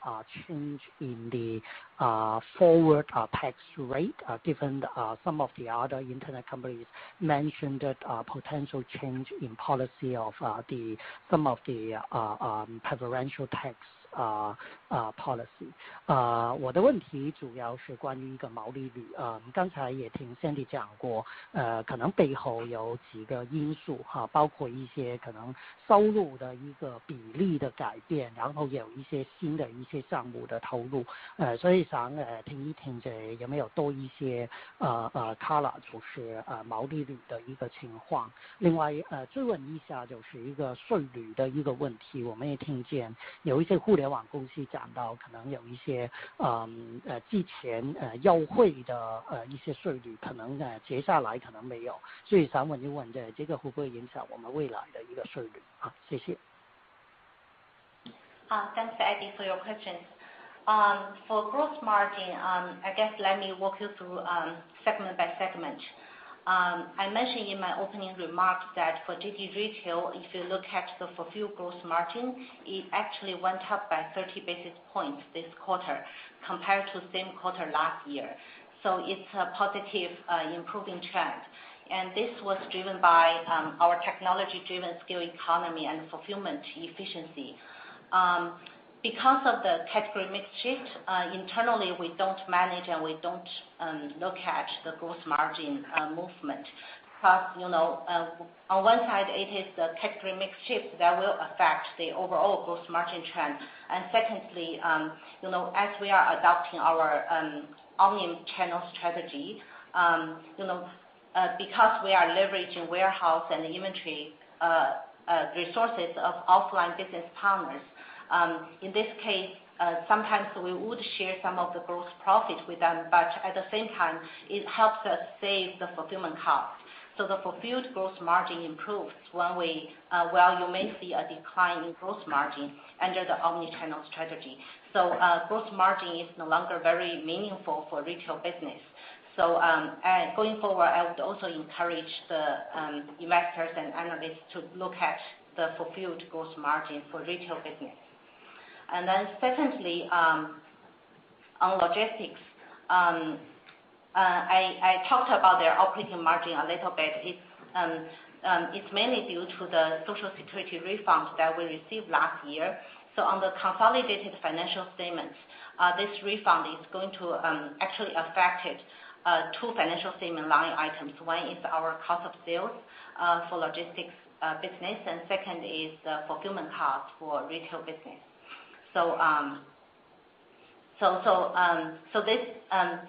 change in the forward tax rate, given some of the other internet companies mentioned that potential change in policy of the some of the um, preferential tax 啊啊 policy? 啊我的问题主要是关于一个毛利率啊。刚才也听 Sandy 讲过，呃可能背后有几个因素哈，包括一些可能收入的一个比例的改变，然后有一些新的一些项目的投入。呃所以想呃听一听这有没有多一些呃呃 color，就是呃毛利率的一个情况。另外呃，追问一下，就是一个税率的一个问题。我们也听见有一些互联联网公司讲到可能有一些嗯，呃，之前呃优惠的呃一些税率，可能接下来可能没有。所以想问一问这个会不会影响我们未来的一个税率？啊谢谢。Thanks, Eddie, for your questions. For gross margin, um, I guess let me walk you through um segment by segment. Um, I mentioned in my opening remarks that for JD Retail, if you look at the fulfilled gross margin, it actually went up by 30 basis points this quarter compared to same quarter last year. So it's a positive uh, improving trend. And this was driven by um, our technology-driven scale economy and fulfillment efficiency. Um, Because of the category mix shift, internally, we don't manage and we don't look at the gross margin movement. You know, uh on one side, it is the category mix shift that will affect the overall gross margin trend. And secondly, um, you know, as we are adopting our omni-channel strategy, um, you know, uh because we are leveraging warehouse and inventory resources of offline business partners. Um, in this case, uh, sometimes we would share some of the gross profit with them, but at the same time, it helps us save the fulfillment cost. So the fulfilled gross margin improves uh, while you may see a decline in gross margin under the omni-channel strategy. Uh, gross margin is no longer very meaningful for retail business. So um, going forward, I would also encourage the um, investors and analysts to look at the fulfilled gross margin for retail business. And then secondly, um, on logistics, um, uh, I talked about their operating margin a little bit. Um, it's mainly due to the Social Security refund that we received last year. So on the consolidated financial statements, uh, this refund is going to actually affect uh, two financial statement line items. One is our cost of sales for logistics business, and second is the fulfillment cost for retail business. Um, um, um,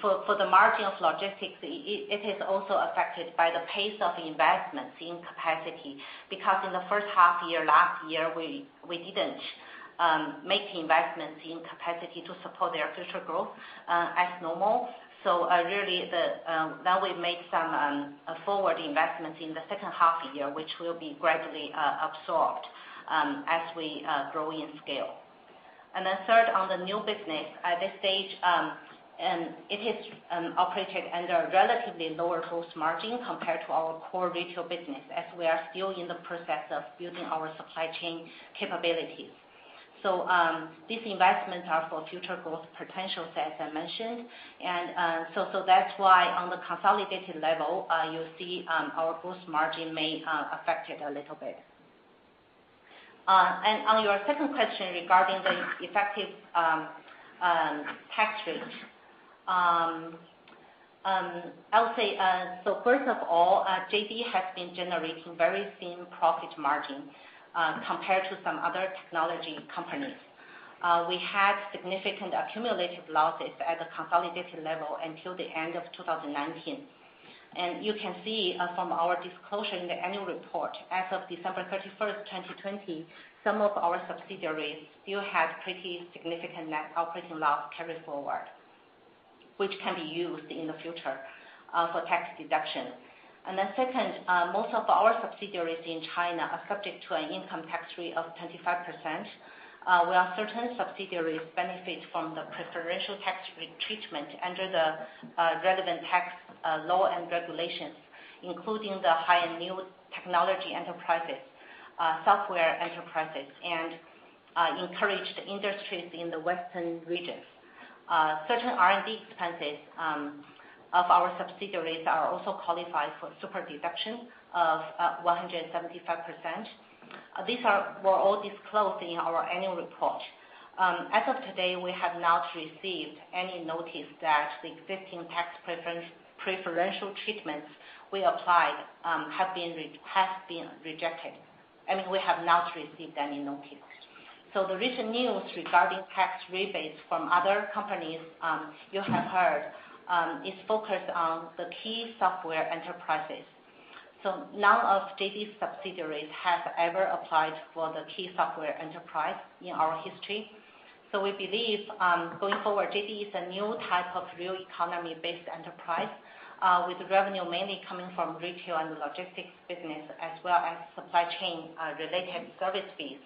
for for the margin of logistics, it is also affected by the pace of investments in capacity, because in the first half year last year, we didn't make investments in capacity to support their future growth uh, as normal. So uh really, now we've made some forward investments in the second half year, which will be gradually uh, absorbed Um, as we uh, grow in scale. Third, on the new business, at this stage, um, um, it is operated under a relatively lower gross margin compared to our core retail business, as we are still in the process of building our supply chain capabilities. So um these investments are for future growth potential, as I mentioned. And uh that's why on the consolidated level, uh, you see our gross margin may uh, affect it a little bit. Uh, on your second question regarding the effective um, um, tax rate. Um, I would say, uh, first of all, uh, JD has been generating very thin profit margin compared to some other technology companies. We had significant accumulated losses at the consolidated level until the end of 2019. And you can see uh, from our disclosure in the annual report, as of December 31st, 2020, some of our subsidiaries still had pretty significant net operating loss carry forward, which can be used in the future uh, for tax deduction. Second, uh, most of our subsidiaries in China are subject to an income tax rate of 25%, Uh, while certain subsidiaries benefit from the preferential tax treatment under the uh, relevant tax uh, law and regulations, including the high and new technology enterprises, software enterprises, and encouraged industries in the western regions. Certain R&D expenses um, of our subsidiaries are also qualified for super deduction of 175%. Uh, these were all disclosed in our annual report. Um, as of today, we have not received any notice that the existing tax preferential treatments we applied um, have been rejected. I mean, we have not received any notice. So the recent news regarding tax rebates from other companies um, you have heard is focused on the key software enterprises. So none of JD's subsidiaries have ever applied for the key software enterprise in our history. So we believe, um, going forward, JD is a new type of real economy-based enterprise, uh, with revenue mainly coming from retail and logistics business, as well as supply chain-related uh, service fees.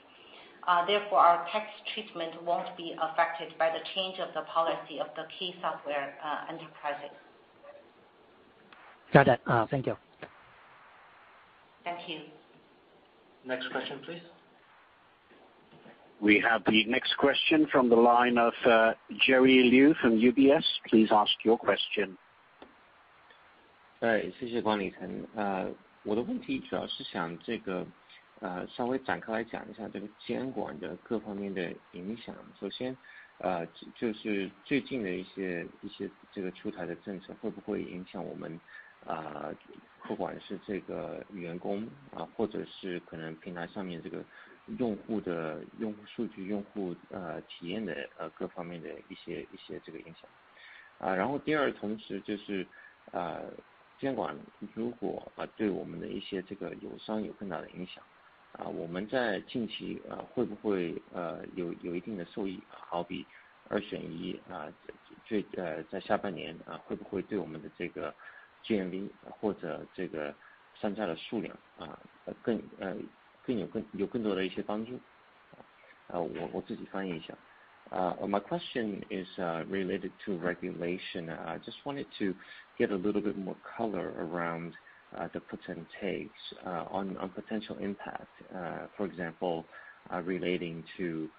Uh, therefore, our tax treatment won't be affected by the change of the policy of the key software enterprises. Got it. Thank you. Thank you. Next question, please. We have the next question from the line of uh, Jerry Liu from UBS. Please ask your question. 谢谢管理层。我的问题主要是想稍微展开来讲一下这个监管的各方面的影响。首先，就是最近的一些出台的政策会不会影响我们啊，不管是这个员工啊，或者是可能平台上面这个用户的用户数据、用户呃体验的呃各方面的一些一些这个影响，啊，然后第二，同时就是啊，监管如果啊对我们的一些这个友商有更大的影响，啊，我们在近期啊会不会呃有有一定的受益？好比二选一啊，最呃在下半年啊会不会对我们的这个？GMV 或者这个商家的数量有更多的一些帮助。我自己翻译一下。My question is related to regulation. I just wanted to get a little bit more color around the puts and takes on potential impact. For example, relating to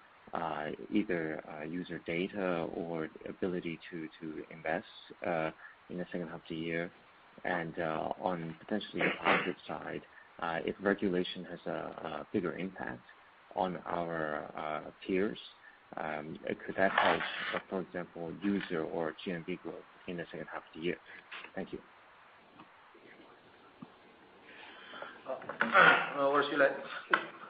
either user data or ability to invest in the second half of the year. uh, on potentially the positive side, uh, if regulation has a bigger impact on our uh, peers, um, could that help, for example, user or GMV growth in the second half of the year? Thank you.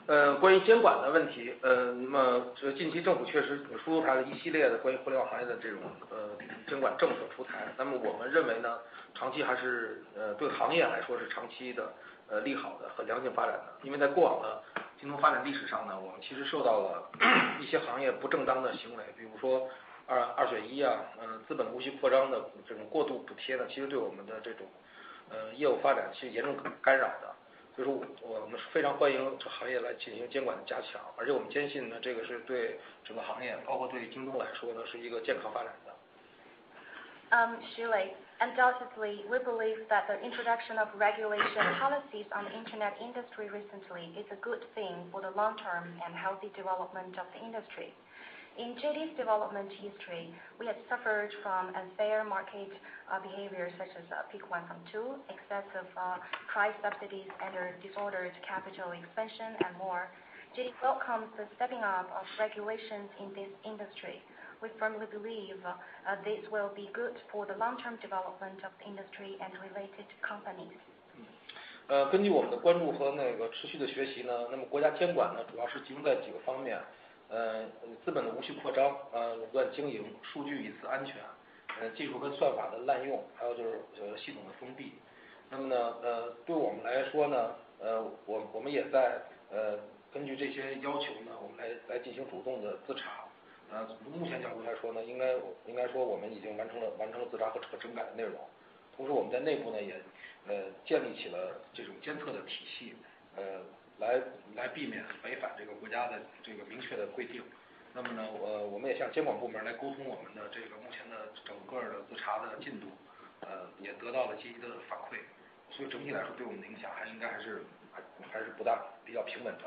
呃。关于监管的问题，呃，那么这近期政府确实出台了一系列的关于互联网行业的这种呃监管政策出台。那么我们认为呢，长期还是呃对行业来说是长期的呃利好的和良性发展的。因为在过往的京东发展历史上呢，我们其实受到了 一些行业不正当的行为，比如说二二选一啊，呃，资本无序扩张的这种过度补贴呢，其实对我们的这种呃业务发展其实严重干扰的。所以说我们非常欢迎这行业来进行监管的加 强， 而且我们坚信 呢， 这个是对整个行 业， 包括对京东来说 呢， 是一个健康发展的。Xu Lei. Undoubtedly, we believe that the introduction of regulation policies on the internet industry recently is a good thing for the long-term and healthy development of the industry. In JD's development history, we have suffered from unfair market behavior such as Peak 1.2, excessive price subsidies under disordered capital expansion and more. JD welcomes the stepping up of regulations in this industry. We firmly believe this will be good for the long-term development of the industry and related companies. 根据我们的关注和那个持续的学习 呢， 那么国家监管 呢， 主要是集中在几个方 面， 呃资本的无序扩张，呃垄断经营、数据隐私安全、呃技术跟算法的滥用，还有就是呃系统的封闭。那么呢，呃对我们来说呢，呃我我们也在呃根据这些要求呢，我们来来进行主动的自查。呃从目前角度来说呢，应该应该说我们已经完成了完成了自查和整改的内容。同时我们在内部呢，也呃建立起了这种监测的体系，呃来来避免违反这个国家的这个明确的规定。那么呢，我我们也向监管部门来沟通我们的这个目前的整个的自查的进度，呃也得到了积极的反馈。所以整体来说，对我们的影响还应该还是还是不大，比较平稳的。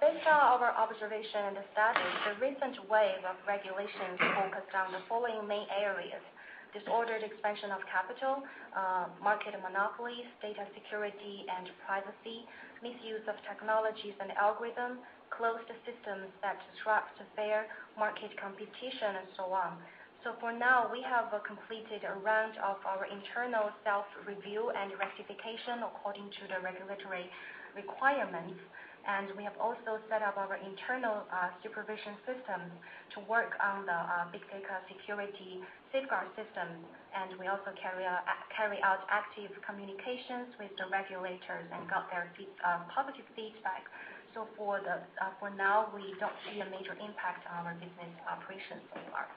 Based on our observation and study, the recent wave of regulations focused on the following main areas: disordered expansion of capital, uh, market monopolies, data security and privacy, misuse of technologies and algorithm, closed systems that disrupt fair market competition, and so on. So for now, we have uh, completed a round of our internal self-review and rectification according to the regulatory requirements We have also set up our internal supervision system to work on the big data security safeguard system. We also carry out active communications with the regulators and got their positive feedback. For now, we don't see a major impact on our business operations so far.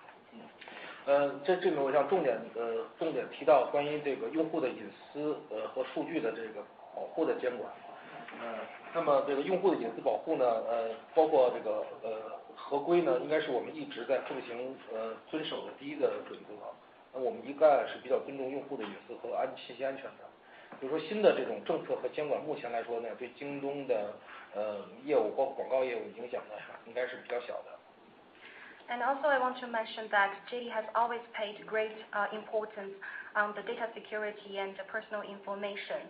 这里我想重点提到关于这个用户的隐私和数据的这个保护的监管。 那么这个用户的隐私保护呢，呃包括这个呃合规呢，应该是我们一直在奉行呃遵守的第一个准则。那我们一贯是比较尊重用户的隐私和安信息安全的。比如说新的这种政策和监管，目前来说呢，对京东的呃业务，包括广告业务影响呢，应该是比较小的。Also I want to mention that JD has always paid great importance on the data security and personal information.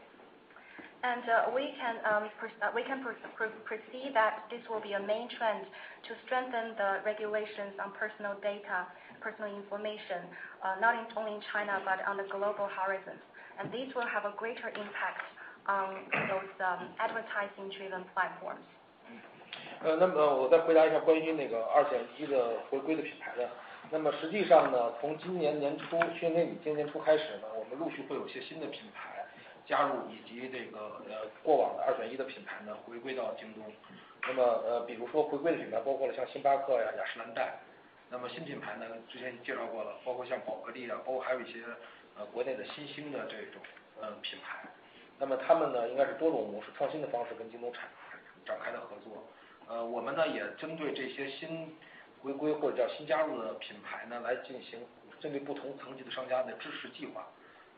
Uh, we can um, foresee uh, that this will be a main trend to strengthen the regulations on personal data, personal information, uh, not only in China, but on the global horizon. this will have a greater impact on those um, advertising-driven platforms. 加入以及这个呃过往的二选一的品牌呢回归到京东。那么呃比如说回归的品牌包括了像星巴克呀雅诗兰黛那么新品牌呢之前已经介绍过了包括像宝格丽啊包括还有一些呃国内的新兴的这种呃品牌。那么他们呢应该是多种模式创新的方式跟京东产展开的合作。呃我们呢也针对这些新回归或者叫新加入的品牌呢来进行针对不同层级的商家的支持计划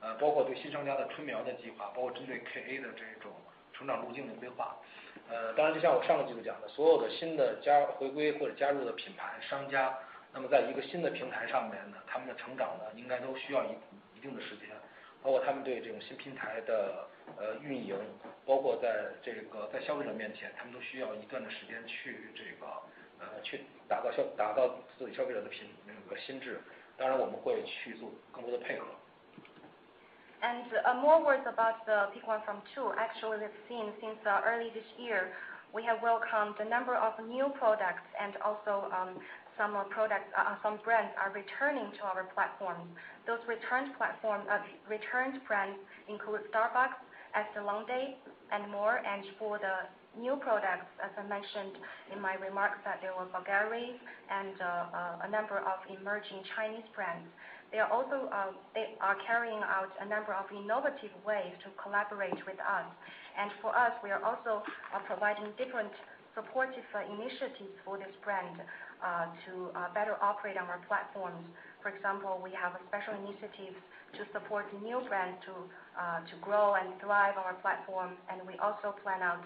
呃包括对新商家的春苗的计划包括针对 ka 的这种成长路径的规划。呃当然就像我上个季度讲的所有的新的加回归或者加入的品牌商家那么在一个新的平台上面呢他们的成长呢应该都需要一一定的时间。包括他们对这种新平台的呃运营包括在这个在消费者面前他们都需要一段的时间去这个呃去打造消打造自己消费者的品那个心智。当然我们会去做更多的配合 Uh, more words about the P1-PRO2. Actually, we've seen since uh, early this year, we have welcomed a number of new products and also um, uh, some brands are returning to our platform. Those returned brands include Starbucks, Estée Lauder, and more. For the new products, as I mentioned in my remarks, that there were Bulgari and uh, uh, a number of emerging Chinese brands. Uh, they are carrying out a number of innovative ways to collaborate with us. For us, we are also providing different supportive initiatives for this brand to better operate on our platforms. For example, we have special initiatives to support new brands to grow and thrive on our platform, and we also plan out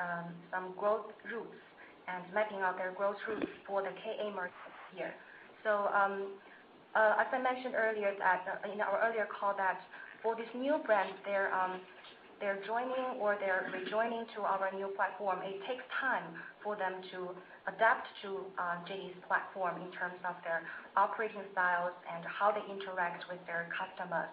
um, some growth routes and mapping out their growth routes for the KA merchants here. Um, uh, as I mentioned earlier uh, in our earlier call that for these new brands, um, they're joining or they're rejoining to our new platform. It takes time for them to adapt to uh, JD's platform in terms of their operating styles and how they interact with their customers.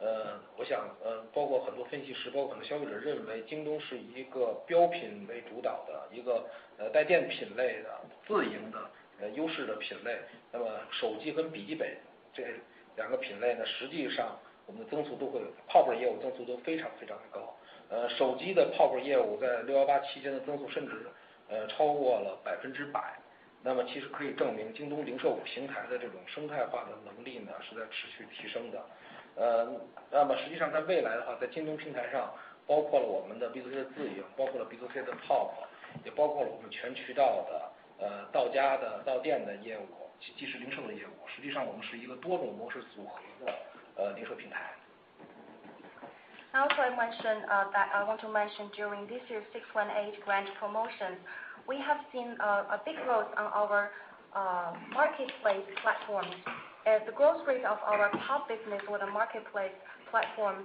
呃，我想，呃，包括很多分析师，包括很多消费者认为，京东是一个标品为主导的一个呃带电品类的自营的呃优势的品类。那么手机跟笔记本这两个品类呢，实际上我们的增速都会泡泡业务增速都非常非常的高。呃，手机的泡泡业务在六幺八期间的增速甚至呃超过了百分之百。那么其实可以证明，京东零售平台的这种生态化的能力呢，是在持续提升的。呃，那么实际上，在未来的话，在京东平台上，包括了我们的 B2C 的自营，包括了 B2C 的 POP，也包括了我们全渠道的呃到家的、到店的业务，即时零售的业务，实际上我们是一个多种模式组合的呃零售平台。Also, I mentioned that I want to mention during this year's 618 grant promotion, we have seen a big growth on our marketplace platform. as the growth rate of our POP business or the marketplace platform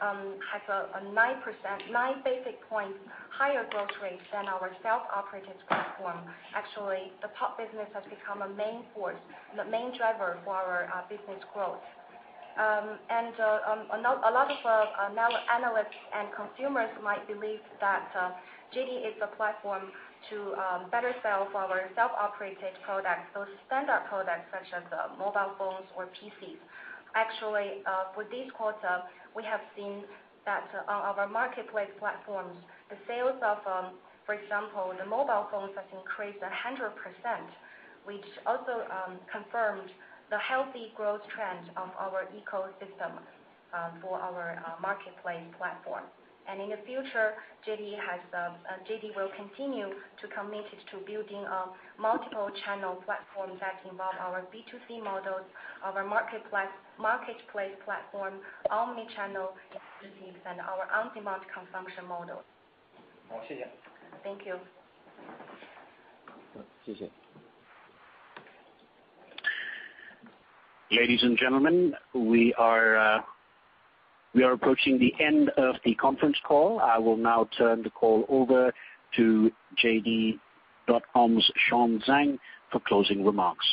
um, has a 9 basic points higher growth rate than our self-operated platform. Actually, the POP business has become a main force, the main driver for our uh, business growth. Um, uh, um, a lot of uh, analysts and consumers might believe that JD is a platform to um, better sell for our self-operated products, those standard products such as uh, mobile phones or PCs. Actually, uh, for this quarter, we have seen that uh, on our marketplace platforms, the sales of, um, for example, the mobile phones has increased 100%, which also um, confirmed the healthy growth trend of our ecosystem for our marketplace platform. In the future, JD will continue to committed to building a multiple channel platform that involve our B2C models, our marketplace platform, omni-channel initiatives, and our on-demand consumption model. 好，谢谢。Thank you. 谢谢。Ladies and gentlemen, we are approaching the end of the conference call. I will now turn the call over to JD.com's Sean Zhang for closing remarks.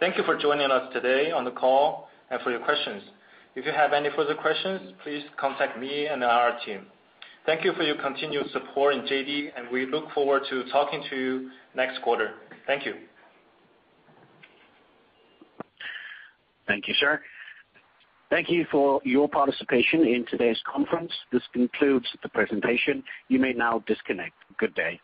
Thank you for joining us today on the call and for your questions. If you have any further questions, please contact me and our team. Thank you for your continued support in JD, and we look forward to talking to you next quarter. Thank you. Thank you, sir. Thank you for your participation in today's conference. This concludes the presentation. You may now disconnect. Good day.